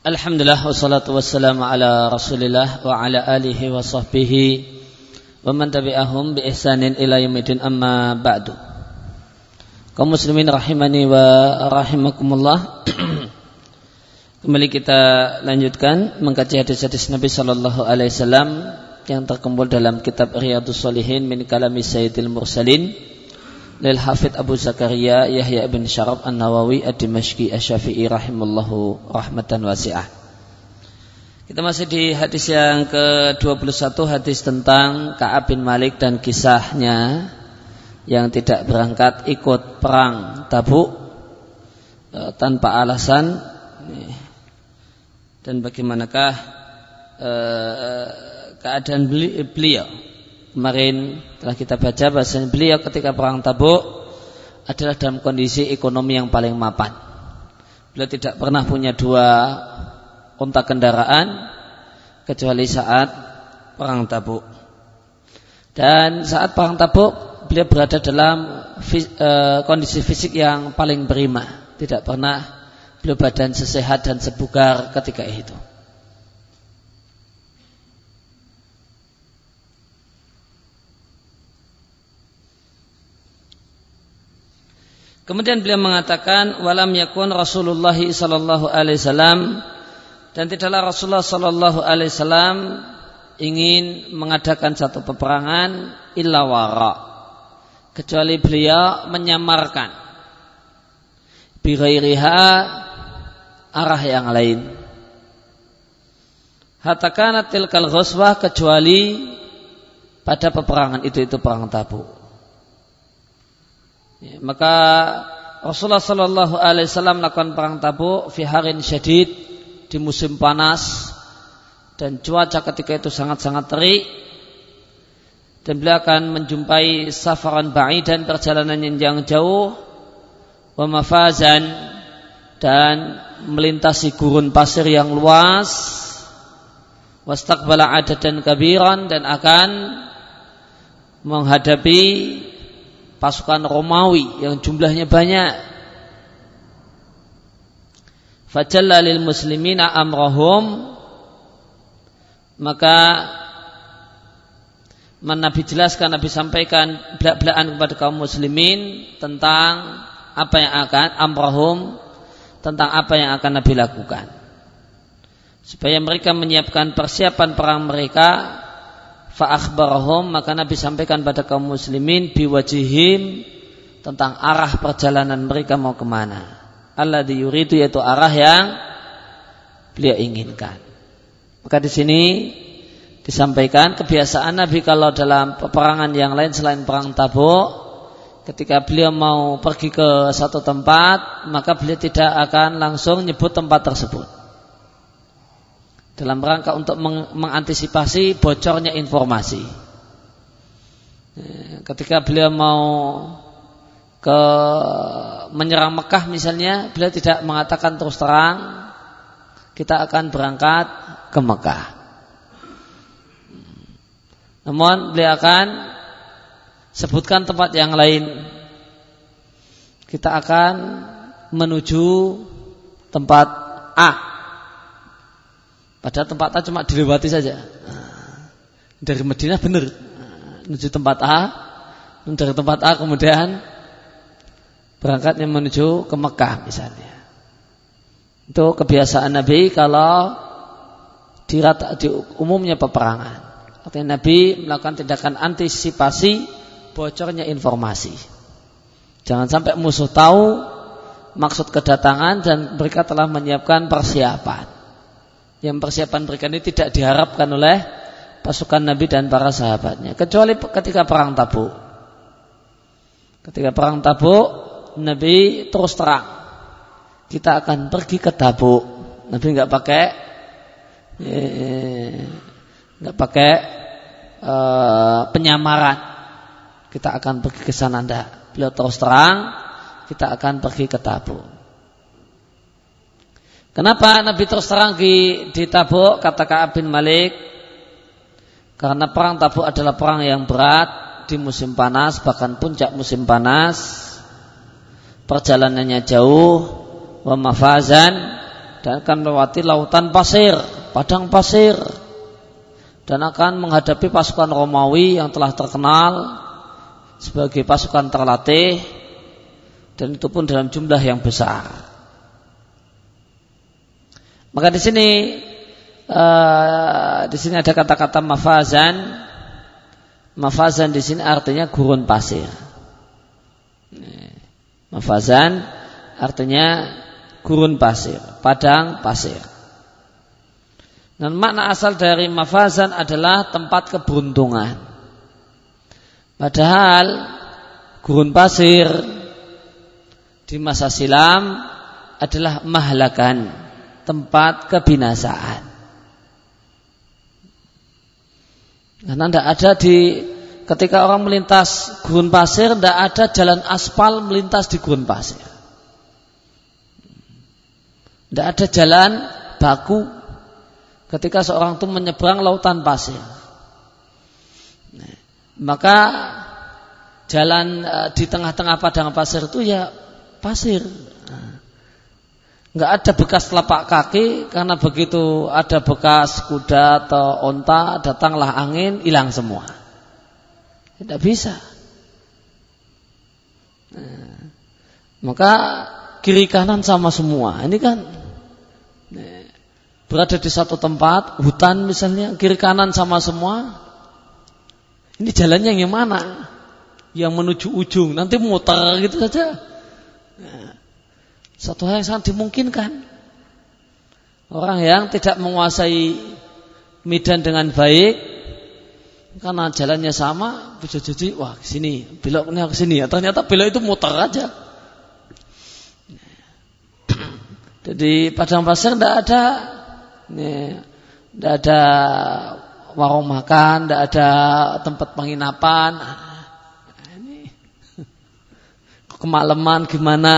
Alhamdulillah wassalatu wassalamu ala Rasulillah wa ala alihi wa sahbihi wa man tabi'ahum bi ihsanin ila yaumil amma ba'du. Kaum muslimin rahimani wa rahimakumullah. Kembali kita lanjutkan mengkaji hadis-hadis Nabi sallallahu alaihi wasallam yang terkumpul dalam kitab Riyadhus Shalihin min kalami Sayyidil Mursalin lil Hafidh Abu Zakaria Yahya bin Syarab An-Nawawi Ad-Dimashqi Asy-Syafi'i rahimallahu rahmatan wasi'ah. Kita masih di hadis yang ke-21 hadis tentang Ka'ab bin Malik dan kisahnya yang tidak berangkat ikut perang Tabuk e, tanpa alasan dan bagaimanakah e, keadaan beliau Kemarin telah kita baca bahasa beliau ketika perang tabuk adalah dalam kondisi ekonomi yang paling mapan. Beliau tidak pernah punya dua unta kendaraan kecuali saat perang tabuk. Dan saat perang tabuk beliau berada dalam eh, kondisi fisik yang paling prima. Tidak pernah beliau badan sesehat dan sebugar ketika itu. Kemudian beliau mengatakan walam yakun Rasulullah sallallahu alaihi wasallam dan tidaklah Rasulullah sallallahu alaihi wasallam ingin mengadakan satu peperangan illa wara kecuali beliau menyamarkan bighairiha arah yang lain. Hatta kanat tilkal ghuswah kecuali pada peperangan itu itu perang Tabuk Ya, maka Rasulullah Shallallahu Alaihi Wasallam melakukan perang Tabuk fi harin syadid di musim panas dan cuaca ketika itu sangat-sangat terik. Dan beliau akan menjumpai safaran ba'i dan perjalanan yang jauh wa mafazan dan melintasi gurun pasir yang luas wastaqbala dan kabiran dan akan menghadapi pasukan Romawi yang jumlahnya banyak. Fajalla lil muslimina amrahum maka Nabi jelaskan, Nabi sampaikan belak-belakan kepada kaum muslimin tentang apa yang akan amrahum tentang apa yang akan Nabi lakukan. Supaya mereka menyiapkan persiapan perang mereka fa'akhbarahum maka Nabi sampaikan pada kaum muslimin biwajihim tentang arah perjalanan mereka mau ke mana. Allah yuridu yaitu arah yang beliau inginkan. Maka di sini disampaikan kebiasaan Nabi kalau dalam peperangan yang lain selain perang tabuk ketika beliau mau pergi ke satu tempat maka beliau tidak akan langsung nyebut tempat tersebut dalam rangka untuk meng mengantisipasi bocornya informasi. Ya, ketika beliau mau ke menyerang Mekah misalnya, beliau tidak mengatakan terus terang kita akan berangkat ke Mekah. Namun beliau akan sebutkan tempat yang lain. Kita akan menuju tempat A pada tempat A cuma dilewati saja. Dari Madinah benar. Menuju tempat A. Dari tempat A kemudian berangkatnya menuju ke Mekah misalnya. Itu kebiasaan Nabi kalau di, rata, di umumnya peperangan. Artinya Nabi melakukan tindakan antisipasi bocornya informasi. Jangan sampai musuh tahu maksud kedatangan dan mereka telah menyiapkan persiapan yang persiapan mereka ini tidak diharapkan oleh pasukan Nabi dan para sahabatnya kecuali ketika perang Tabuk. Ketika perang Tabuk Nabi terus terang kita akan pergi ke Tabuk. Nabi nggak pakai eh, nggak pakai uh, penyamaran. Kita akan pergi ke sana ndak. Beliau terus terang kita akan pergi ke Tabuk. Kenapa Nabi terus terang di, di Tabuk kata Ka'ab bin Malik? Karena perang Tabuk adalah perang yang berat di musim panas, bahkan puncak musim panas. Perjalanannya jauh, wa mafazan dan akan melewati lautan pasir, padang pasir dan akan menghadapi pasukan Romawi yang telah terkenal sebagai pasukan terlatih dan itu pun dalam jumlah yang besar. Maka di sini uh, di sini ada kata-kata mafazan. Mafazan di sini artinya gurun pasir. Mafazan artinya gurun pasir, padang pasir. Dan makna asal dari mafazan adalah tempat keberuntungan. Padahal gurun pasir di masa silam adalah mahlakan, tempat kebinasaan. Karena tidak ada di ketika orang melintas gurun pasir, tidak ada jalan aspal melintas di gurun pasir. Tidak ada jalan baku ketika seorang itu menyeberang lautan pasir. Maka jalan e, di tengah-tengah padang pasir itu ya pasir. Enggak ada bekas telapak kaki karena begitu ada bekas kuda atau onta datanglah angin hilang semua. Tidak bisa. maka kiri kanan sama semua. Ini kan berada di satu tempat, hutan misalnya, kiri kanan sama semua. Ini jalannya yang mana? Yang menuju ujung, nanti muter gitu saja. Nah, satu hal yang sangat dimungkinkan. Orang yang tidak menguasai medan dengan baik, karena jalannya sama, bisa jadi wah ke sini, beloknya ke sini. Ya, ternyata belok itu muter aja. Jadi padang pasir tidak ada tidak ada warung makan, tidak ada tempat penginapan. Ini kemalaman gimana?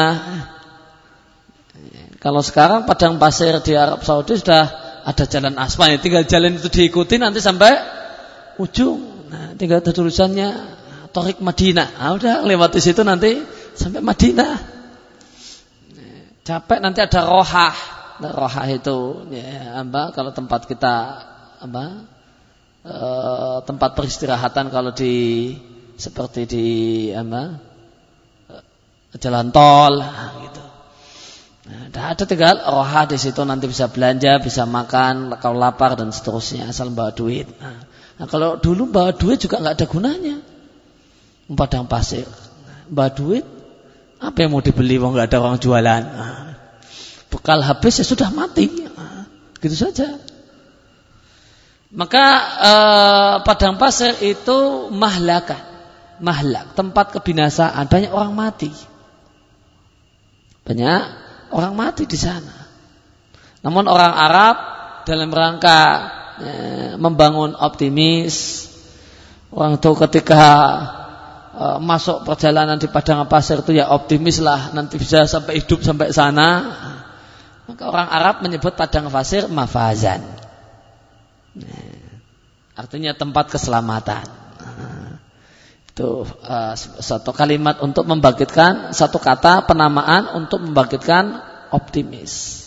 Kalau sekarang padang pasir di Arab Saudi sudah ada jalan aspal, tinggal jalan itu diikuti nanti sampai ujung. Nah, tinggal ada tulisannya Torik Madinah. Nah, udah lewati situ nanti sampai Madinah. Capek nanti ada rohah rohah itu ya, apa kalau tempat kita apa e, tempat peristirahatan kalau di seperti di apa jalan tol nah, gitu. Nah, ada tinggal rohah di situ nanti bisa belanja, bisa makan kalau lapar dan seterusnya asal bawa duit. Nah, nah kalau dulu bawa duit juga nggak ada gunanya. Padang pasir, bawa duit apa yang mau dibeli mau nggak ada orang jualan. Nah, bekal habis ya sudah mati. Gitu saja. Maka eh, padang pasir itu mahlakan, mahlak, tempat kebinasaan. Banyak orang mati. Banyak orang mati di sana. Namun orang Arab dalam rangka eh, membangun optimis, orang itu ketika eh, masuk perjalanan di padang pasir itu ya optimis lah nanti bisa sampai hidup sampai sana maka orang Arab menyebut padang pasir mafazan. Nah, artinya tempat keselamatan. Itu uh, satu kalimat untuk membangkitkan satu kata penamaan untuk membangkitkan optimis.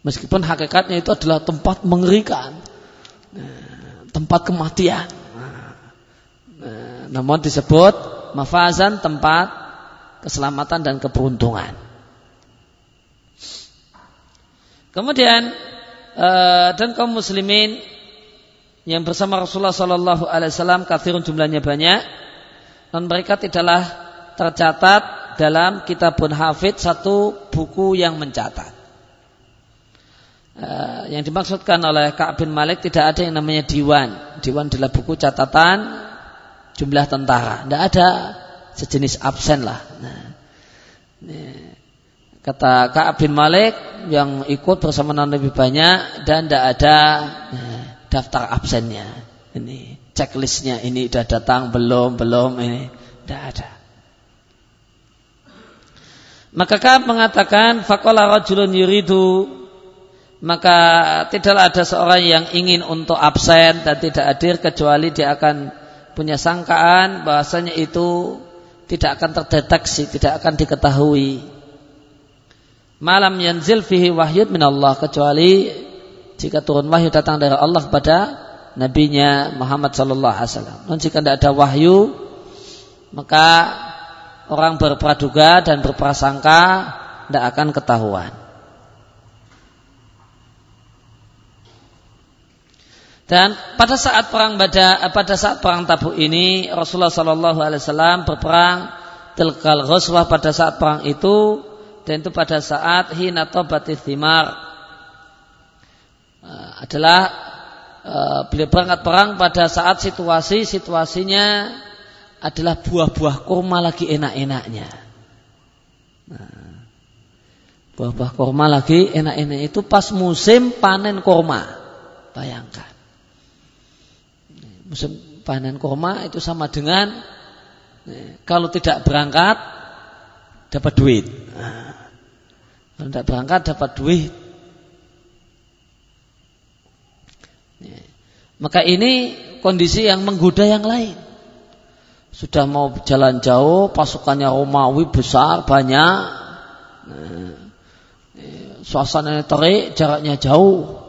Meskipun hakikatnya itu adalah tempat mengerikan, nah, tempat kematian. Nah, nah, namun disebut mafazan tempat keselamatan dan keberuntungan. Kemudian uh, dan kaum muslimin yang bersama Rasulullah Sallallahu Alaihi jumlahnya banyak dan mereka tidaklah tercatat dalam kitabun hafid satu buku yang mencatat. Uh, yang dimaksudkan oleh Ka'ab bin Malik tidak ada yang namanya diwan. Diwan adalah buku catatan jumlah tentara. Tidak ada sejenis absen lah. Nah, Kata Ka'ab bin Malik yang ikut bersama Nabi banyak dan tidak ada eh, daftar absennya. Ini checklistnya ini sudah datang belum belum ini tidak ada. Maka Ka'ab mengatakan fakola rajulun yuridu maka tidaklah ada seorang yang ingin untuk absen dan tidak hadir kecuali dia akan punya sangkaan bahasanya itu tidak akan terdeteksi, tidak akan diketahui malam yanzil fihi wahyud min Allah kecuali jika turun wahyu datang dari Allah kepada nabinya Muhammad sallallahu alaihi wasallam. Dan jika tidak ada wahyu maka orang berpraduga dan berprasangka tidak akan ketahuan. Dan pada saat perang bada, pada saat perang Tabuk ini Rasulullah Shallallahu Alaihi Wasallam berperang tilkal ghuswah pada saat perang itu dan itu pada saat hina tobatis thimar uh, adalah uh, beliau berangkat perang pada saat situasi situasinya adalah buah-buah kurma lagi enak-enaknya. Nah, buah-buah kurma lagi enak-enak itu pas musim panen kurma. Bayangkan musim panen kurma itu sama dengan eh, kalau tidak berangkat dapat duit. Nah, kalau tidak berangkat dapat duit. Ya. Maka ini kondisi yang menggoda yang lain. Sudah mau jalan jauh, pasukannya Romawi besar, banyak. Nah, ya, suasananya terik, jaraknya jauh.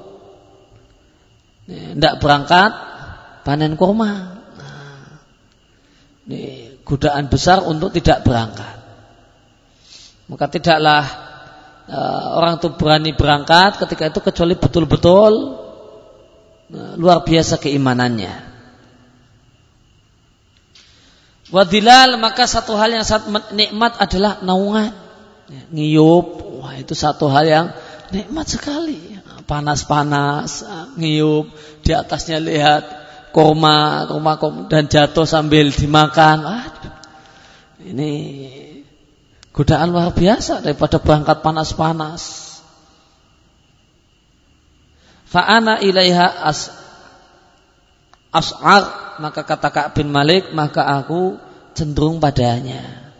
Tidak berangkat, panen kurma. Nah, ini godaan besar untuk tidak berangkat. Maka tidaklah uh, orang itu berani berangkat ketika itu kecuali betul-betul uh, luar biasa keimanannya. Wadilal maka satu hal yang sangat nikmat adalah naungan. Ya, ngiyup, wah itu satu hal yang nikmat sekali. Panas-panas, ngiyup, di atasnya lihat koma, koma, koma dan jatuh sambil dimakan. Ini godaan luar biasa daripada berangkat panas-panas. Fa'ana ilaiha as as'ar maka kata Kak bin Malik maka aku cenderung padanya.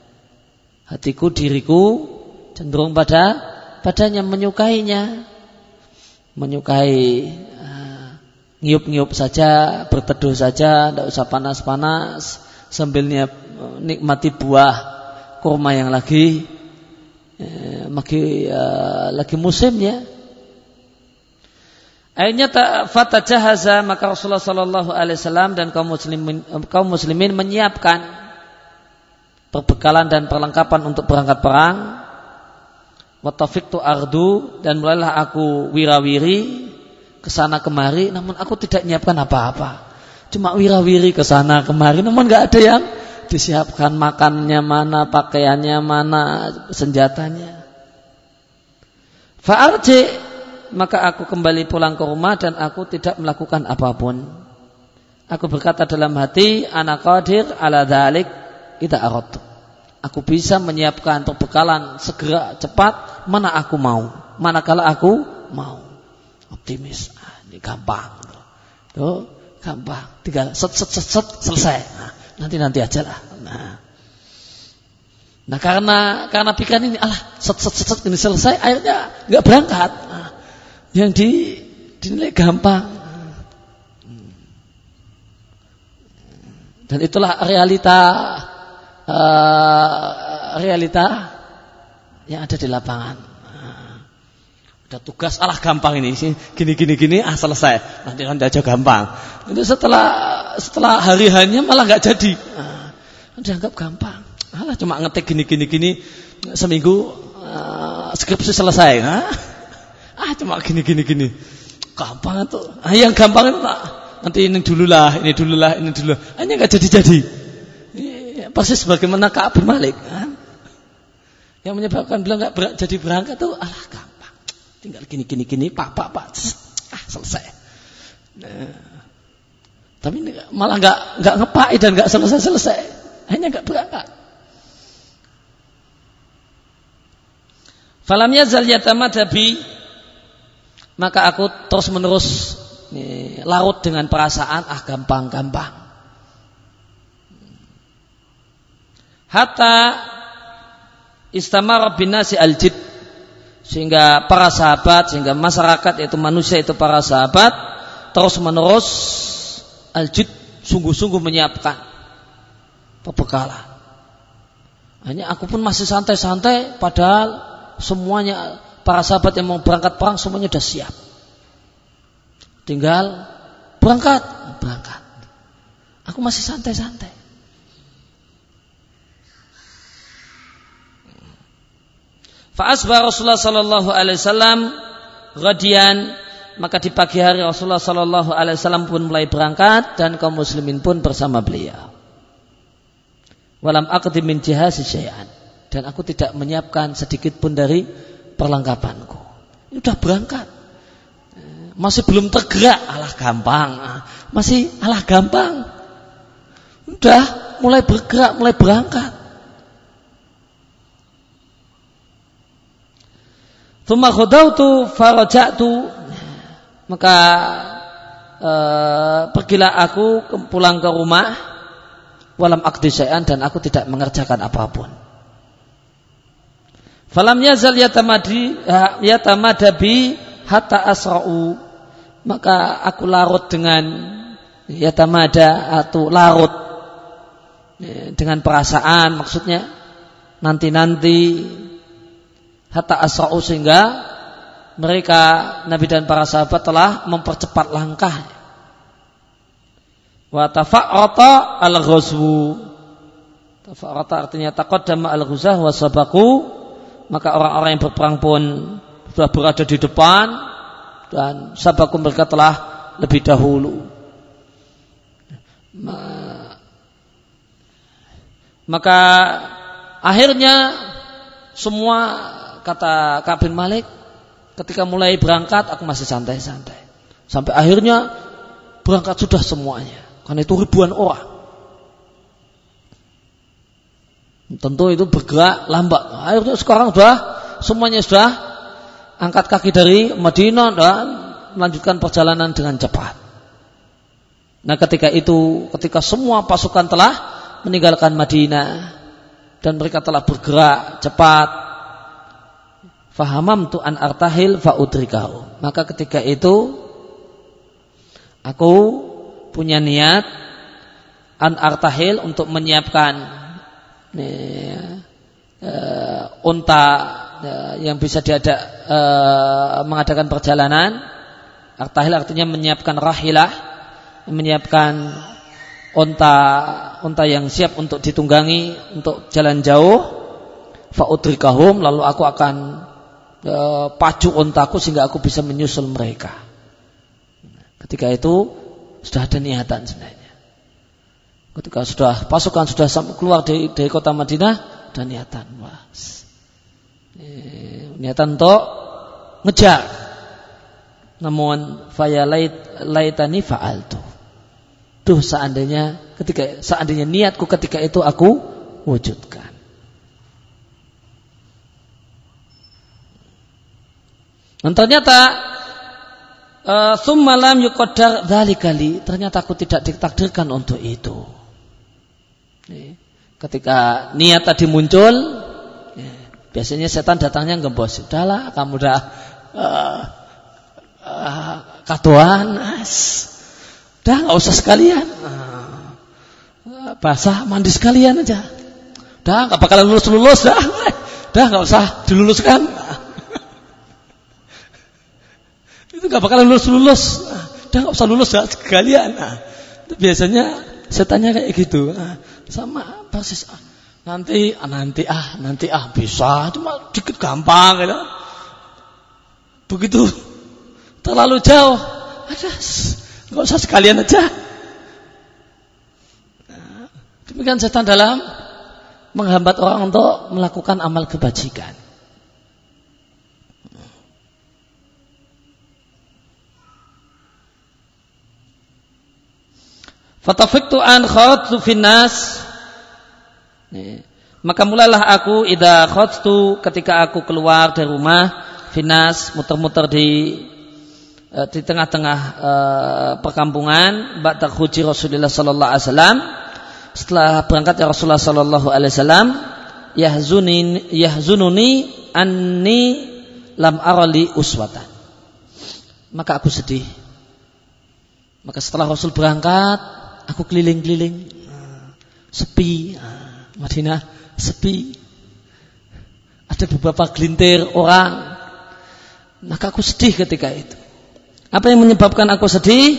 Hatiku diriku cenderung pada padanya menyukainya. Menyukai ngiup-ngiup saja, berteduh saja, tidak usah panas-panas, sambil nikmati buah kurma yang lagi eh, lagi, uh, lagi musimnya. Akhirnya fata jahaza maka Rasulullah Shallallahu Alaihi Wasallam dan kaum muslimin kaum muslimin menyiapkan perbekalan dan perlengkapan untuk berangkat perang. tu ardu dan mulailah aku wirawiri ke sana kemari namun aku tidak menyiapkan apa-apa. Cuma wirawiri ke sana kemari namun nggak ada yang disiapkan makannya mana, pakaiannya mana, senjatanya. Fa'arji maka aku kembali pulang ke rumah dan aku tidak melakukan apa pun. Aku berkata dalam hati, anak qadir ala dhalik kita arot. Aku bisa menyiapkan perbekalan segera cepat mana aku mau, manakala aku mau optimis. Ah, ini gampang. Tuh, gampang. Tinggal set set set set selesai. Nah, nanti nanti aja lah. Nah. Nah karena karena pikiran ini alah set set set, set ini selesai akhirnya nggak berangkat. Nah, yang di dinilai gampang. Dan itulah realita uh, realita yang ada di lapangan. Ada tugas alah gampang ini gini gini gini ah selesai. Nanti kan aja gampang. Itu setelah setelah hari harinya malah nggak jadi. Ah, dianggap gampang. Alah cuma ngetik gini gini gini seminggu uh, skripsi selesai. Ah, ah cuma gini gini gini. Gampang itu. Ah, yang gampang itu nah, nanti ini dulu lah ini dulu lah ini dulu hanya nggak jadi jadi pasti sebagaimana Ka'ab Malik kan? yang menyebabkan bilang nggak jadi berangkat tuh alah gampang. Tinggal gini gini gini, pak pak pak, ah selesai. Nah, tapi malah nggak nggak ngepai dan nggak selesai selesai, hanya nggak berangkat. Falam yazal dabi maka aku terus menerus nih, larut dengan perasaan ah gampang gampang. Hatta istamar binasi al-jid sehingga para sahabat sehingga masyarakat yaitu manusia itu para sahabat terus menerus aljid sungguh-sungguh menyiapkan perbekalan hanya aku pun masih santai-santai padahal semuanya para sahabat yang mau berangkat perang semuanya sudah siap. Tinggal berangkat, berangkat. Aku masih santai-santai. Fa'asbah Rasulullah sallallahu alaihi wasallam ghadian maka di pagi hari Rasulullah sallallahu alaihi wasallam pun mulai berangkat dan kaum muslimin pun bersama beliau. Walam aqdi min jihasi dan aku tidak menyiapkan sedikit pun dari perlengkapanku. Ini sudah berangkat. Masih belum tergerak, alah gampang. Masih alah gampang. Sudah mulai bergerak, mulai berangkat. Thumma khudautu faraja'tu maka e, pergilah aku pulang ke rumah walam akdi dan aku tidak mengerjakan apa pun. Falam yazal yatamadi yatamadabi hatta asra'u maka aku larut dengan yatamada atau larut e, dengan perasaan maksudnya nanti-nanti hatta asra'u sehingga mereka Nabi dan para sahabat telah mempercepat langkah. Wa tafa'ata al-ghazwu. Tafa'ata artinya taqaddama al-ghuzah wa sabaku. Maka orang-orang yang berperang pun sudah berada di depan dan sabaku mereka telah lebih dahulu. Maka akhirnya semua kata Kabin Malik ketika mulai berangkat aku masih santai-santai. Sampai akhirnya berangkat sudah semuanya. Karena itu ribuan orang. Tentu itu bergerak lambat. Akhirnya sekarang sudah semuanya sudah angkat kaki dari Madinah dan melanjutkan perjalanan dengan cepat. Nah ketika itu, ketika semua pasukan telah meninggalkan Madinah dan mereka telah bergerak cepat fahamam tu an artahil faudrikau. Maka ketika itu aku punya niat an artahil untuk menyiapkan nih, uh, unta uh, yang bisa diada uh, mengadakan perjalanan. Artahil artinya menyiapkan rahilah, menyiapkan unta unta yang siap untuk ditunggangi untuk jalan jauh. Faudrikahum lalu aku akan e, pacu ontaku sehingga aku bisa menyusul mereka. Ketika itu sudah ada niatan sebenarnya. Ketika sudah pasukan sudah keluar dari, dari kota Madinah dan niatan, wah, e, niatan untuk ngejar. Namun faya lait, laitani fa'altu. Duh seandainya ketika seandainya niatku ketika itu aku wujudkan. Dan ternyata uh, summalam yukodar kali ternyata aku tidak ditakdirkan untuk itu. Ketika niat tadi muncul, ya, biasanya setan datangnya gembos. Sudahlah, kamu udah uh, uh, katuan, udah nggak usah sekalian, uh, basah mandi sekalian aja. Udah nggak bakalan lulus lulus, dah, udah nggak usah diluluskan. itu gak bakalan lulus lulus udah gak usah lulus gak sekalian nah, biasanya setannya kayak gitu nah, sama persis ah, nanti ah, nanti ah nanti ah bisa. Cuma dikit gampang gitu. begitu. Terlalu jauh. Ada nggak usah sekalian aja. Nah, demikian setan dalam menghambat orang untuk melakukan amal kebajikan Fatafiktu an khawtu finnas. Maka mulailah aku idza khawtu ketika aku keluar dari rumah finas muter-muter di eh, di tengah-tengah uh, perkampungan ba'da khuji Rasulullah sallallahu alaihi wasallam. Setelah berangkat ya Rasulullah sallallahu alaihi wasallam yahzunin yahzununi anni lam arali uswatan. Maka aku sedih. Maka setelah Rasul berangkat Aku keliling-keliling, sepi, Madinah sepi. Ada beberapa gelintir orang. Maka aku sedih ketika itu. Apa yang menyebabkan aku sedih?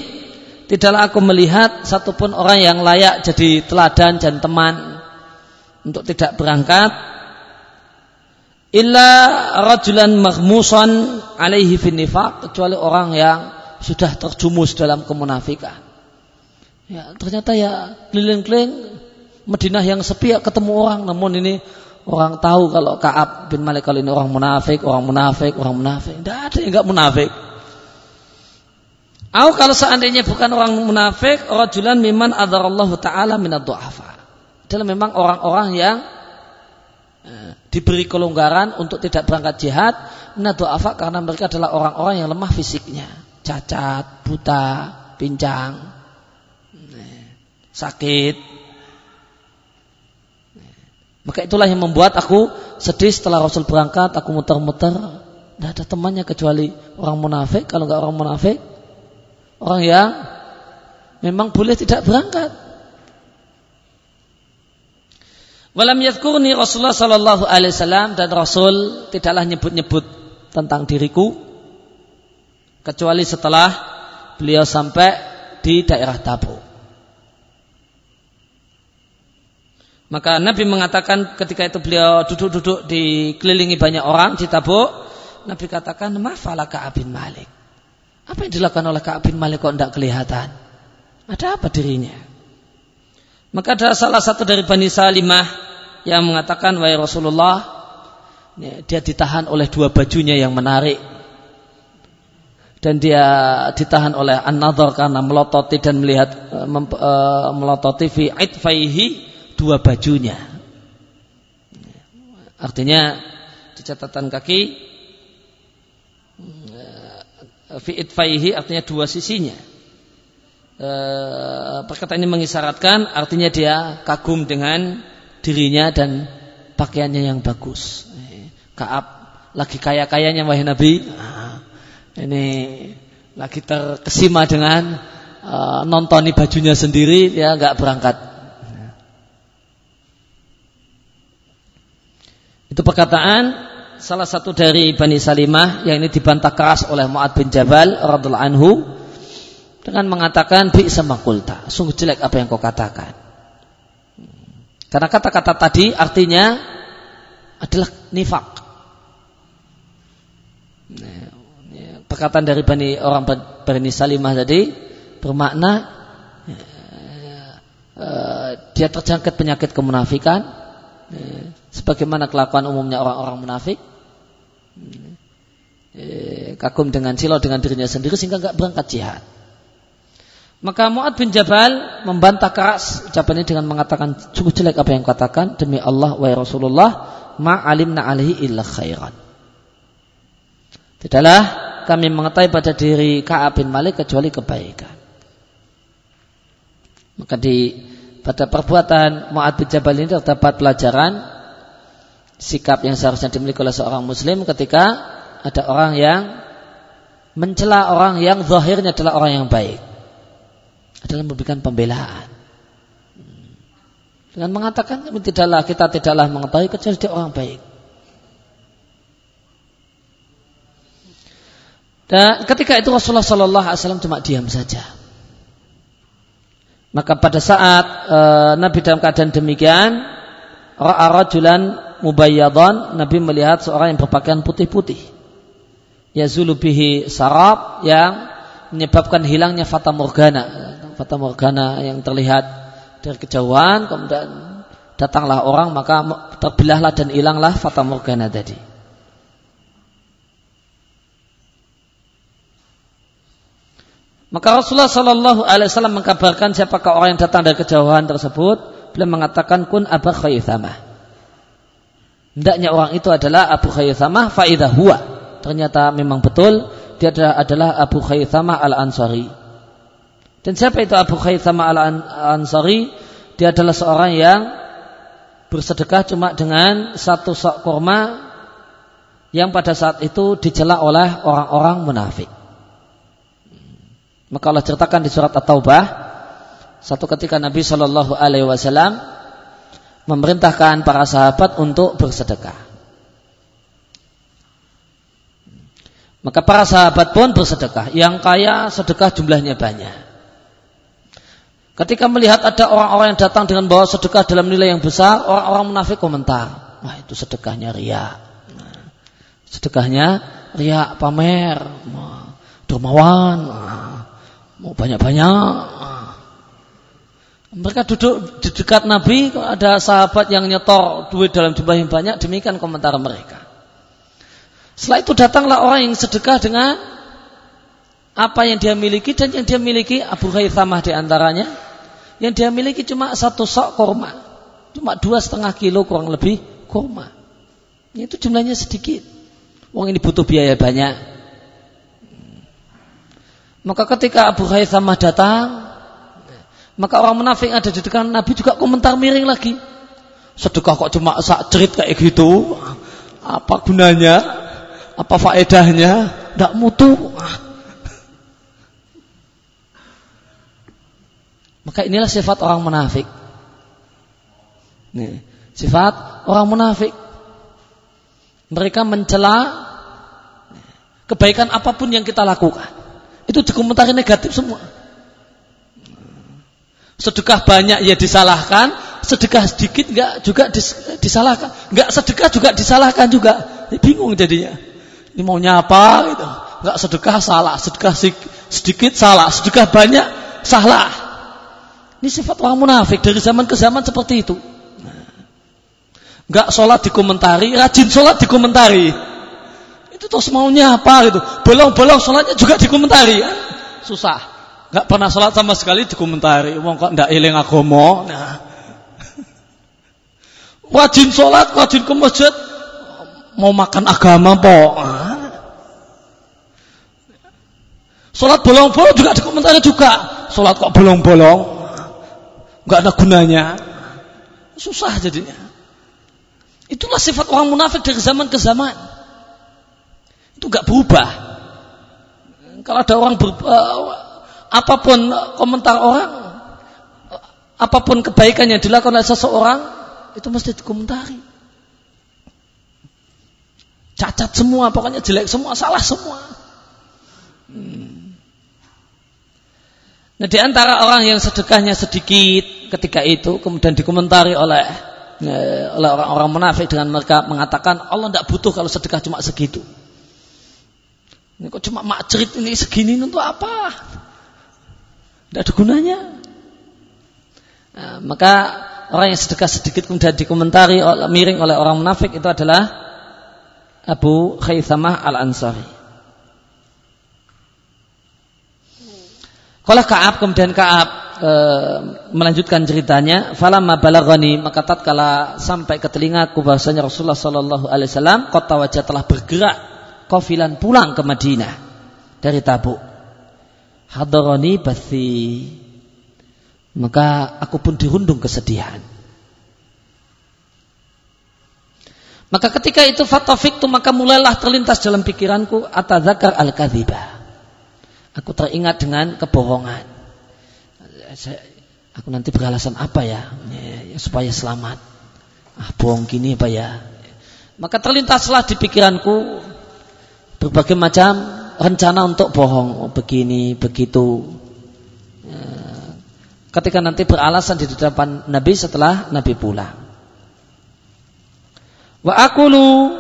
Tidaklah aku melihat satupun orang yang layak jadi teladan dan teman untuk tidak berangkat illa rajulan maghmusan alaihi fin nifaq kecuali orang yang sudah terjumus dalam kemunafikan. Ya, ternyata ya keliling-keliling Madinah yang sepi ya ketemu orang namun ini orang tahu kalau Kaab bin Malik kali ini orang munafik, orang munafik, orang munafik. Tidak ada yang enggak munafik. Aku kalau seandainya bukan orang munafik, rajulan miman adarallahu taala minad du'afa. Adalah memang orang-orang yang eh, diberi kelonggaran untuk tidak berangkat jihad minad du'afa karena mereka adalah orang-orang yang lemah fisiknya, cacat, buta, pincang, sakit, maka itulah yang membuat aku sedih setelah Rasul berangkat, aku muter-muter. Tidak ada temannya kecuali orang munafik. Kalau nggak orang munafik, orang yang memang boleh tidak berangkat. Walam yadkurni Rasulullah Sallallahu Alaihi Wasallam dan Rasul tidaklah nyebut-nyebut tentang diriku kecuali setelah beliau sampai di daerah Tabuk. Maka Nabi mengatakan ketika itu beliau duduk-duduk dikelilingi banyak orang di Tabuk, Nabi katakan, "Mafala Ka'ab bin Malik?" Apa yang dilakukan oleh Ka'ab bin Malik kok tidak kelihatan? Ada apa dirinya? Maka ada salah satu dari Bani Salimah yang mengatakan, "Wahai Rasulullah, ya, dia ditahan oleh dua bajunya yang menarik." Dan dia ditahan oleh An-Nadhar karena melototi dan melihat uh, melototi fi itfaihi dua bajunya. Artinya di catatan kaki eh, fi itfaihi artinya dua sisinya. E, perkataan ini mengisyaratkan artinya dia kagum dengan dirinya dan pakaiannya yang bagus. Eh, Kaab lagi kaya-kayanya wahai Nabi. Nah, ini lagi terkesima dengan uh, nontoni bajunya sendiri, ya nggak berangkat Itu perkataan salah satu dari Bani Salimah yang ini dibantah keras oleh Mu'ad bin Jabal radhiallahu anhu dengan mengatakan bi sama kulta. Sungguh jelek apa yang kau katakan. Karena kata-kata tadi artinya adalah nifak. Perkataan dari Bani orang Bani Salimah tadi bermakna eh, dia terjangkit penyakit kemunafikan sebagaimana kelakuan umumnya orang-orang munafik. Eh, kagum dengan silau dengan dirinya sendiri sehingga nggak berangkat jihad. Maka Mu'ad bin Jabal membantah keras ucapan ini dengan mengatakan sungguh jelek apa yang katakan demi Allah wa Rasulullah ma'alimna alihi illa khairan. Tidaklah kami mengetahui pada diri Ka'ab bin Malik kecuali kebaikan. Maka di pada perbuatan Mu'ad bin Jabal ini terdapat pelajaran sikap yang seharusnya dimiliki oleh seorang muslim ketika ada orang yang mencela orang yang zahirnya adalah orang yang baik. Adalah memberikan pembelaan. Dengan mengatakan tidaklah kita tidaklah mengetahui kecuali dia orang baik. Dan ketika itu Rasulullah Shallallahu Alaihi Wasallam cuma diam saja maka pada saat e, Nabi dalam keadaan demikian ra'a rajulan mubayyadhan Nabi melihat seorang yang berpakaian putih-putih. Yazulu bihi sarab yang menyebabkan hilangnya fata morgana. Fata morgana yang terlihat dari kejauhan kemudian datanglah orang maka terbelahlah dan hilanglah fata morgana tadi Maka Rasulullah Shallallahu Alaihi Wasallam mengkabarkan siapakah orang yang datang dari kejauhan tersebut. Beliau mengatakan kun abah khaythamah. Hendaknya orang itu adalah Abu Khaythamah faidah huwa. Ternyata memang betul dia adalah Abu Khaythamah al-Ansari. Dan siapa itu Abu Khaythamah al-Ansari? Dia adalah seorang yang bersedekah cuma dengan satu sok kurma yang pada saat itu dicela oleh orang-orang munafik. Maka Allah ceritakan di surat At-Taubah satu ketika Nabi Shallallahu Alaihi Wasallam memerintahkan para sahabat untuk bersedekah. Maka para sahabat pun bersedekah. Yang kaya sedekah jumlahnya banyak. Ketika melihat ada orang-orang yang datang dengan bawa sedekah dalam nilai yang besar, orang-orang munafik komentar. Wah itu sedekahnya ria. sedekahnya ria pamer. Dermawan. Mau banyak-banyak. Mereka duduk di dekat Nabi, ada sahabat yang nyetor duit dalam jumlah yang banyak, demikian komentar mereka. Setelah itu datanglah orang yang sedekah dengan apa yang dia miliki dan yang dia miliki Abu Haythamah di antaranya. Yang dia miliki cuma satu sok korma, cuma dua setengah kilo kurang lebih korma. Itu jumlahnya sedikit. Uang ini butuh biaya banyak. Maka ketika Abu Haythamah datang, maka orang munafik ada di dekat Nabi juga komentar miring lagi. Sedekah kok cuma sak cerit kayak gitu? Apa gunanya? Apa faedahnya? Tidak mutu. Maka inilah sifat orang munafik. Nih, sifat orang munafik. Mereka mencela kebaikan apa pun yang kita lakukan. Itu dikomentari negatif semua. Sedekah banyak ya disalahkan, sedekah sedikit enggak juga dis, disalahkan. Enggak sedekah juga disalahkan juga. Ya, bingung jadinya. Ini maunya apa gitu. Enggak sedekah salah, sedekah sedikit salah, sedekah banyak salah. Ini sifat orang munafik dari zaman ke zaman seperti itu. Enggak sholat dikomentari, rajin sholat dikomentari. Itu terus maunya apa gitu. Bolong-bolong sholatnya juga dikomentari. Ya? Susah. Gak pernah sholat sama sekali dikomentari. Wong kok ndak eling agama. Nah. Wajin sholat, wajin ke masjid. Mau makan agama po. Sholat bolong-bolong juga dikomentari juga. Sholat kok bolong-bolong. Gak ada gunanya. Susah jadinya. Itulah sifat orang munafik dari zaman ke zaman. Itu gak berubah. Kalau ada orang uh, apa pun komentar orang, apa pun kebaikan yang dilakukan oleh seseorang, itu mesti dikomentari. Cacat semua, pokoknya jelek semua, salah semua. Hmm. Nah di antara orang yang sedekahnya sedikit ketika itu, kemudian dikomentari oleh oleh orang-orang munafik dengan mereka mengatakan Allah tidak butuh kalau sedekah cuma segitu. Ini kok cuma makcerit ini segini untuk apa? Tidak ada gunanya. Nah, maka orang yang sedekah sedikit kemudian dikomentari miring oleh orang munafik itu adalah Abu Khaythamah Al-Ansari. Kalau Kaab kemudian Kaab e, melanjutkan ceritanya, falamma balagani maka tatkala sampai ke telingaku bahasanya Rasulullah sallallahu alaihi wasallam kota wajah telah bergerak kafilan pulang ke Madinah dari Tabuk. Hadarani bathi. Maka aku pun dirundung kesedihan. Maka ketika itu fatafik tu maka mulailah terlintas dalam pikiranku atadzakar al kadhiba aku teringat dengan kebohongan. Aku nanti beralasan apa ya, ya, ya supaya selamat. Ah bohong gini apa ya? Maka terlintaslah di pikiranku berbagai macam rencana untuk bohong. Oh, begini begitu. Ya. ketika nanti beralasan di depan Nabi setelah Nabi pulang. Wa akulu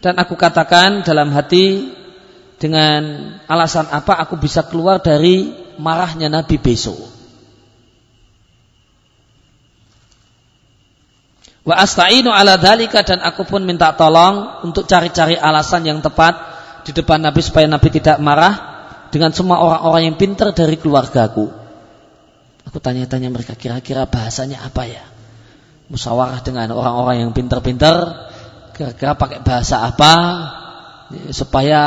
dan aku katakan dalam hati dengan alasan apa aku bisa keluar dari marahnya Nabi besok Wa asta'inu ala dalika dan aku pun minta tolong untuk cari-cari alasan yang tepat di depan Nabi supaya Nabi tidak marah dengan semua orang-orang yang pintar dari keluargaku. Aku tanya-tanya mereka kira-kira bahasanya apa ya? Musyawarah dengan orang-orang yang pintar-pintar, kira-kira pakai bahasa apa ya, supaya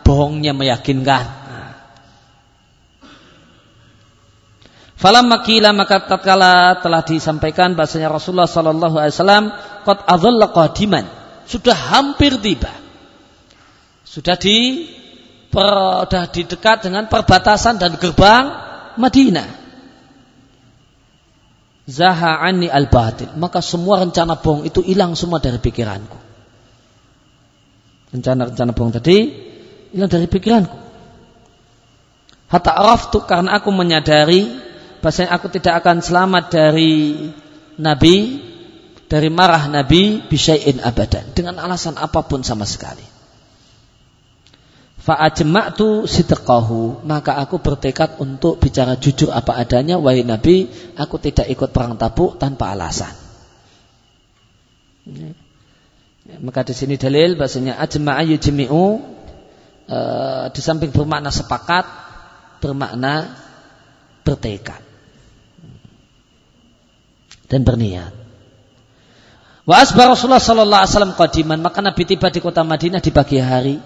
bohongnya meyakinkan. Falam makila maka tatkala telah disampaikan bahasanya Rasulullah Sallallahu Alaihi Wasallam kot adzalla qadiman sudah hampir tiba sudah di per, sudah di dekat dengan perbatasan dan gerbang Madinah. Zaha'ani al-batil. Maka semua rencana bohong itu hilang semua dari pikiranku. rencana-rencana bohong tadi hilang dari pikiranku. Hatta araftu karena aku menyadari bahasanya aku tidak akan selamat dari Nabi dari marah Nabi bisyai'in abadan dengan alasan apa pun sama sekali. Fa'ajma'tu sidqahu maka aku bertekad untuk bicara jujur apa adanya wahai Nabi aku tidak ikut perang tabuk tanpa alasan. Ya. Maka di sini dalil bahasanya ajma'a yujmi'u e, di samping bermakna sepakat bermakna bertekad dan berniat. Wa asbar Rasulullah sallallahu alaihi wasallam qadiman maka Nabi tiba di kota Madinah di pagi hari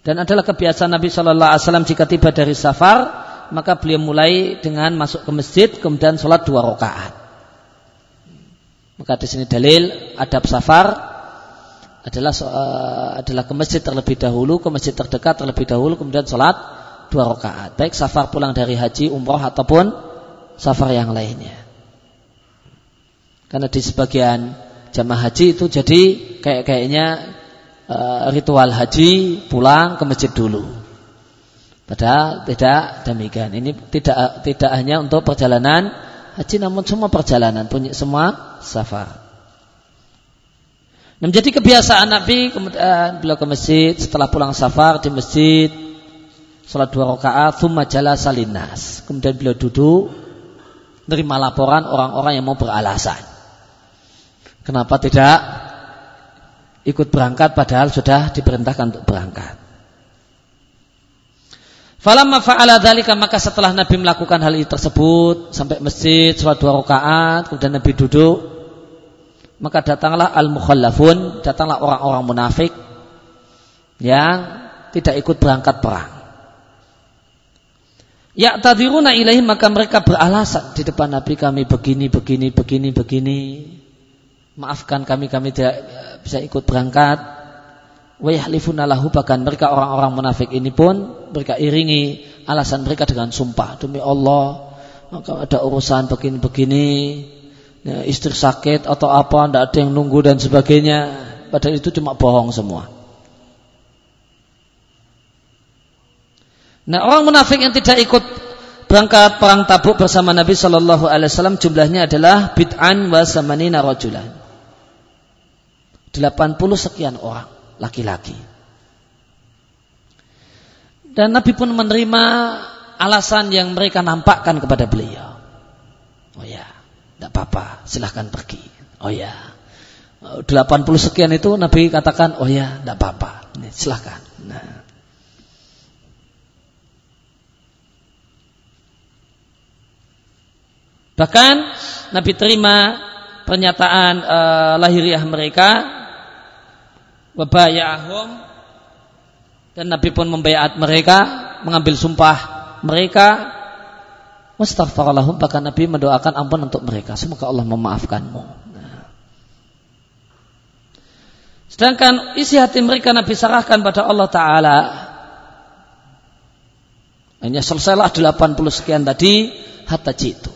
dan adalah kebiasaan Nabi Shallallahu Alaihi Wasallam jika tiba dari safar, maka beliau mulai dengan masuk ke masjid, kemudian sholat dua rakaat. Maka di sini dalil adab safar adalah uh, adalah ke masjid terlebih dahulu, ke masjid terdekat terlebih dahulu, kemudian sholat dua rakaat. Baik safar pulang dari haji, umroh ataupun safar yang lainnya. Karena di sebagian jamaah haji itu jadi kayak kayaknya Eh, ritual haji pulang ke masjid dulu. Padahal tidak demikian. Ini tidak tidak hanya untuk perjalanan haji namun semua perjalanan punya semua safar. Nah, menjadi kebiasaan Nabi kemudian beliau ke masjid setelah pulang safar di masjid sholat dua rakaat thumma jala salinas kemudian beliau duduk menerima laporan orang-orang yang mau beralasan kenapa tidak ikut berangkat padahal sudah diperintahkan untuk berangkat. Falamma fa'ala dzalika maka setelah Nabi melakukan hal itu tersebut sampai masjid sholat dua rakaat kemudian Nabi duduk maka datanglah al-mukhallafun datanglah orang-orang munafik yang tidak ikut berangkat perang. Ya tadiruna ilahi maka mereka beralasan di depan Nabi kami begini begini begini begini maafkan kami kami tidak eh, bisa ikut berangkat. Wa bahkan mereka orang-orang munafik ini pun mereka iringi alasan mereka dengan sumpah. Demi Allah maka ada urusan begini-begini ya, istri sakit atau apa tidak ada yang nunggu dan sebagainya. Padahal itu cuma bohong semua. Nah orang munafik yang tidak ikut berangkat perang tabuk bersama Nabi Shallallahu Alaihi Wasallam jumlahnya adalah bid'an wa samanina rajulan 80 sekian orang laki-laki. Dan Nabi pun menerima alasan yang mereka nampakkan kepada beliau. Oh ya, tidak apa-apa, silahkan pergi. Oh ya, 80 sekian itu Nabi katakan, oh ya, tidak apa-apa, silahkan. Nah. Bahkan Nabi terima pernyataan uh, lahiriah mereka wabayahum. Dan Nabi pun membayat mereka mengambil sumpah mereka. Wastaghfaralahum bahkan Nabi mendoakan ampun untuk mereka. Semoga Allah memaafkanmu. Sedangkan isi hati mereka Nabi serahkan pada Allah Ta'ala. Hanya selesailah 80 sekian tadi hatta jitu.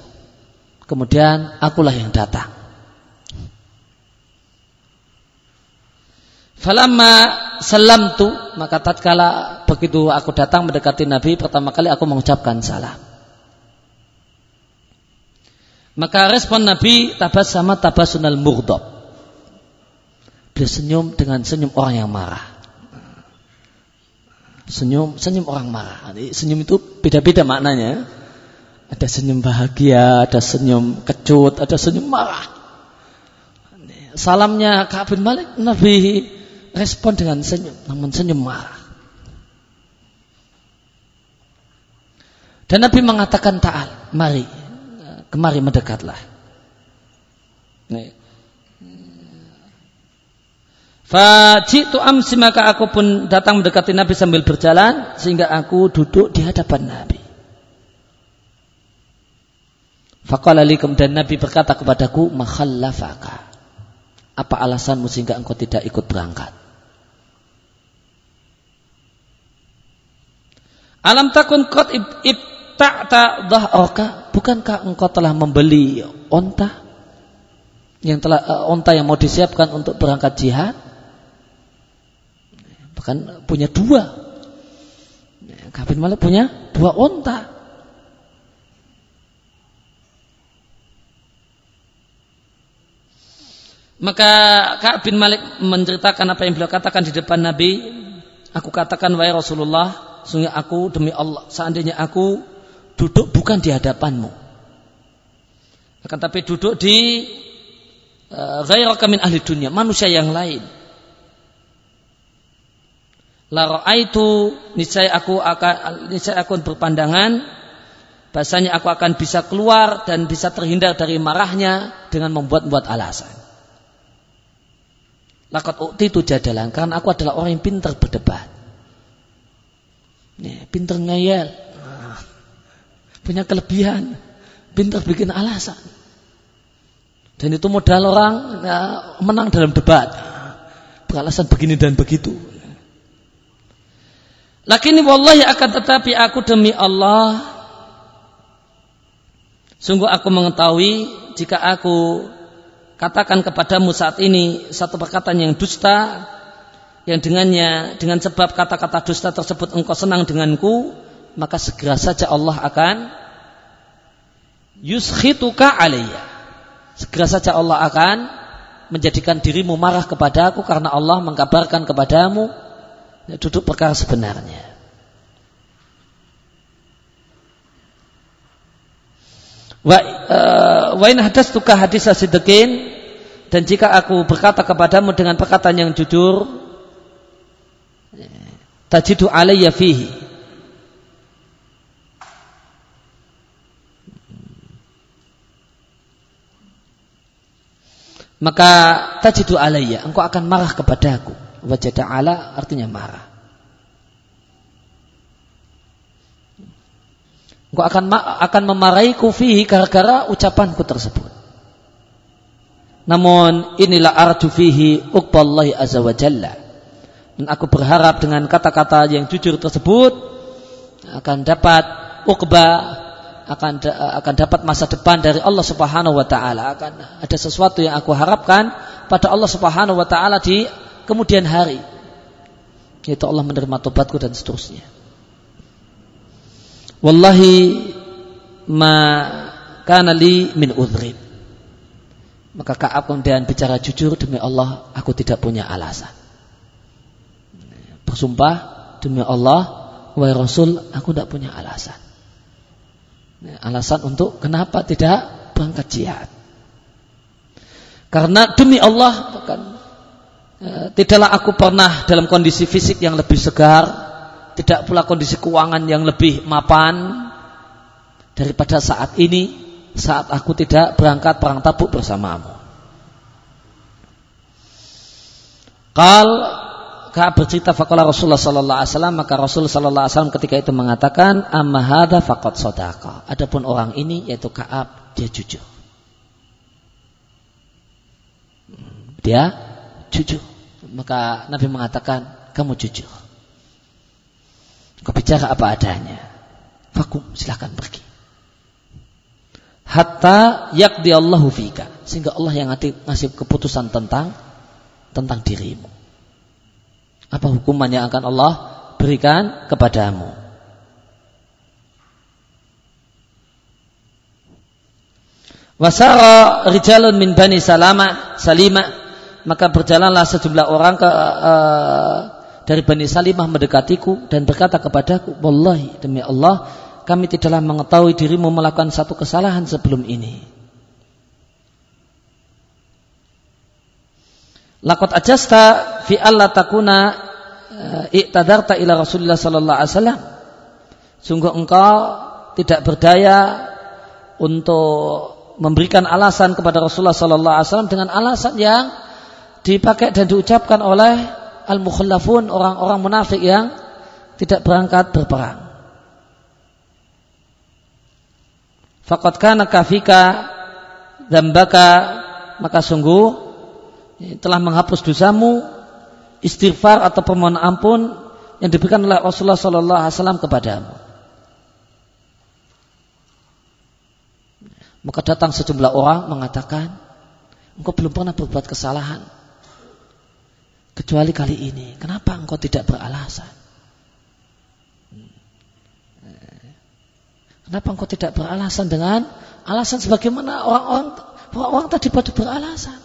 Kemudian akulah yang datang Falamma salam tu maka tatkala begitu aku datang mendekati Nabi pertama kali aku mengucapkan salam. Maka respon Nabi tabas sama tabasunal murdob. Dia senyum dengan senyum orang yang marah. Senyum, senyum orang marah. Senyum itu beda-beda maknanya. Ada senyum bahagia, ada senyum kecut, ada senyum marah. Salamnya Ka'ab bin Malik, Nabi respon dengan senyum, namun senyum marah. Dan Nabi mengatakan ta'al, mari, kemari mendekatlah. Fajitu amsi maka aku pun datang mendekati Nabi sambil berjalan sehingga aku duduk di hadapan Nabi. Faqala kemudian Nabi berkata kepadaku, "Makhallafaka." Apa alasanmu sehingga engkau tidak ikut berangkat? Alam takun kot ibta'ta dhahraka bukankah engkau telah membeli onta yang telah uh, onta yang mau disiapkan untuk berangkat jihad? Bahkan punya dua. Ka'ab bin Malik punya dua onta. Maka Ka'ab bin Malik menceritakan apa yang beliau katakan di depan Nabi. Aku katakan, wahai Rasulullah, sungguh aku demi Allah, seandainya aku duduk bukan di hadapanmu. Akan tapi duduk di uh, ghairaka ahli dunia, manusia yang lain. La itu niscaya aku akan niscaya aku berpandangan bahasanya aku akan bisa keluar dan bisa terhindar dari marahnya dengan membuat-buat alasan. Lakat ukti itu jadalan karena aku adalah orang yang pintar berdebat. Ya, pintar ngeyel. Punya kelebihan. Pintar bikin alasan. Dan itu modal orang ya, menang dalam debat. Beralasan begini dan begitu. Lakini wallahi akan tetapi aku demi Allah Sungguh aku mengetahui jika aku katakan kepadamu saat ini satu perkataan yang dusta yang dengannya dengan sebab kata-kata dusta tersebut engkau senang denganku maka segera saja Allah akan yuskhituka alayya segera saja Allah akan menjadikan dirimu marah kepada aku karena Allah mengkabarkan kepadamu ya, duduk perkara sebenarnya. Wa uh, wa in hadastuka hadis sidqin dan jika aku berkata kepadamu dengan perkataan yang jujur tajidu alayya fihi maka tajidu alayya engkau akan marah kepadaku wajada ala artinya marah Engkau akan akan memarahiku fihi gara-gara ucapanku tersebut. Namun inilah arju fihi uqballahi azza wa. Dan aku berharap dengan kata-kata yang jujur tersebut akan dapat uqba akan akan dapat masa depan dari Allah Subhanahu wa taala akan ada sesuatu yang aku harapkan pada Allah Subhanahu wa taala di kemudian hari yaitu Allah menerima tobatku dan seterusnya Wallahi ma kana li min udhrin. Maka Ka'ab kemudian bicara jujur demi Allah aku tidak punya alasan. Bersumpah demi Allah wahai Rasul aku tidak punya alasan. Alasan untuk kenapa tidak berangkat jihad. Karena demi Allah bukan, e, tidaklah aku pernah dalam kondisi fisik yang lebih segar tidak pula kondisi keuangan yang lebih mapan daripada saat ini saat aku tidak berangkat perang tabuk bersamamu. Kal Ka'ab bercerita faqala Rasulullah sallallahu alaihi wasallam maka Rasul sallallahu alaihi wasallam ketika itu mengatakan amma hadza faqad sadaqa. Adapun orang ini yaitu Ka'ab dia jujur. Dia jujur. Maka Nabi mengatakan kamu jujur. Kau bicara apa adanya. Vakum, silahkan pergi. Hatta yakdi Allahu fika. Sehingga Allah yang ngasih keputusan tentang tentang dirimu. Apa hukuman yang akan Allah berikan kepadamu? Wasara rijalun min bani salama salima maka berjalanlah sejumlah orang ke uh, dari Bani Salimah mendekatiku dan berkata kepadaku, Wallahi demi Allah, kami tidaklah mengetahui dirimu melakukan satu kesalahan sebelum ini. Lakot ajasta fi Allah takuna eh, iktadarta ila Rasulullah sallallahu alaihi wasallam. Sungguh engkau tidak berdaya untuk memberikan alasan kepada Rasulullah sallallahu alaihi wasallam dengan alasan yang dipakai dan diucapkan oleh al-mukhallafun orang-orang munafik yang tidak berangkat berperang. Fakat kana kafika dambaka maka sungguh telah menghapus dosamu istighfar atau permohonan ampun yang diberikan oleh Rasulullah sallallahu alaihi wasallam kepadamu. Maka datang sejumlah orang mengatakan, engkau belum pernah berbuat kesalahan. kecuali kali ini. Kenapa engkau tidak beralasan? Kenapa engkau tidak beralasan dengan alasan sebagaimana orang-orang orang-orang tadi pada beralasan?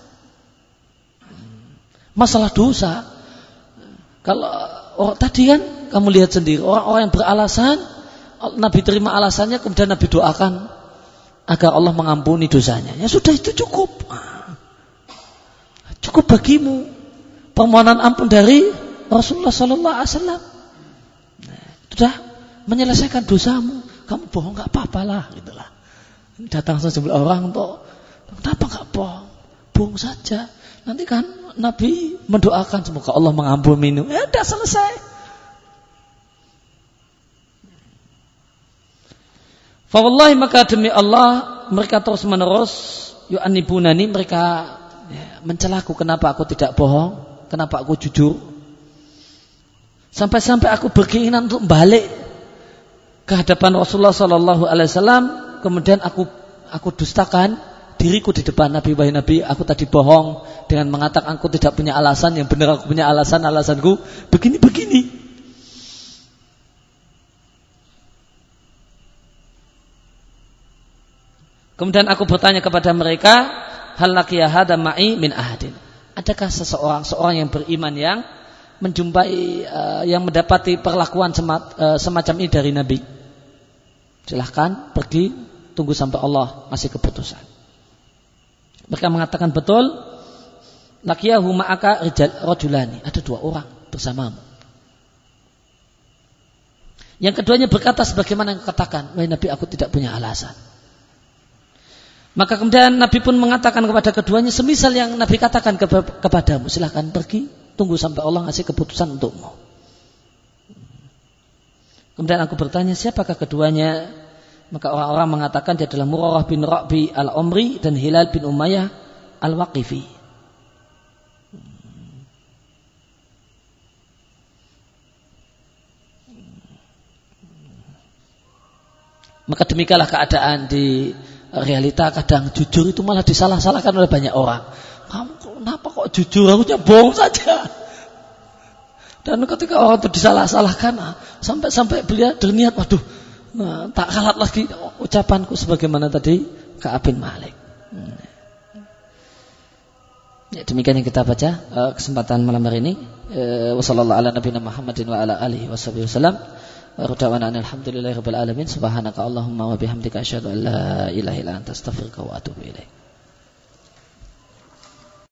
Masalah dosa. Kalau orang tadi kan kamu lihat sendiri orang-orang yang beralasan Nabi terima alasannya kemudian Nabi doakan agar Allah mengampuni dosanya. Ya sudah itu cukup. Cukup bagimu permohonan ampun dari Rasulullah Sallallahu Alaihi Wasallam. Sudah menyelesaikan dosamu kamu bohong nggak apa-apa lah gitulah datang sejumlah orang untuk kenapa nggak bohong bohong saja nanti kan Nabi mendoakan semoga Allah mengampuni ya udah selesai. Fawallahi maka demi Allah mereka terus menerus yu'anibunani mereka ya, mencelaku kenapa aku tidak bohong? Kenapa aku jujur? Sampai-sampai aku berkeinginan untuk balik ke hadapan Rasulullah Sallallahu Alaihi Wasallam, kemudian aku aku dustakan diriku di depan Nabi wahai Nabi, aku tadi bohong dengan mengatakan aku tidak punya alasan, yang benar aku punya alasan, alasanku begini begini. Kemudian aku bertanya kepada mereka, hal lakiya hada ma'i min ahadin. Adakah seseorang seorang yang beriman yang menjumpai uh, yang mendapati perlakuan uh, semacam ini dari Nabi? Silahkan pergi, tunggu sampai Allah masih keputusan. Mereka mengatakan betul, lakiyahu ma'aka rajulani. Ada dua orang bersamamu. Yang keduanya berkata sebagaimana yang katakan, wahai Nabi aku tidak punya alasan. Maka kemudian Nabi pun mengatakan kepada keduanya, semisal yang Nabi katakan kepadamu, silahkan pergi, tunggu sampai Allah ngasih keputusan untukmu. Kemudian aku bertanya, siapakah keduanya? Maka orang-orang mengatakan dia adalah Murarah bin Rabi al-Umri dan Hilal bin Umayyah al-Waqifi. Maka demikianlah keadaan di realita kadang jujur itu malah disalah-salahkan oleh banyak orang. Kamu kenapa kok jujur? Aku bohong saja. Dan ketika orang itu disalah-salahkan, sampai-sampai beliau berniat, waduh, Nah, tak kalat lagi ucapanku sebagaimana tadi Ka'ab bin Malik. Hmm. Ya, demikian yang kita baca uh, kesempatan malam hari ini. Wassalamualaikum ala nabiyina Muhammadin wa ala alihi wasallam. Wa radwana alhamdulillahi rabbil alamin. Subhanaka Allahumma wa.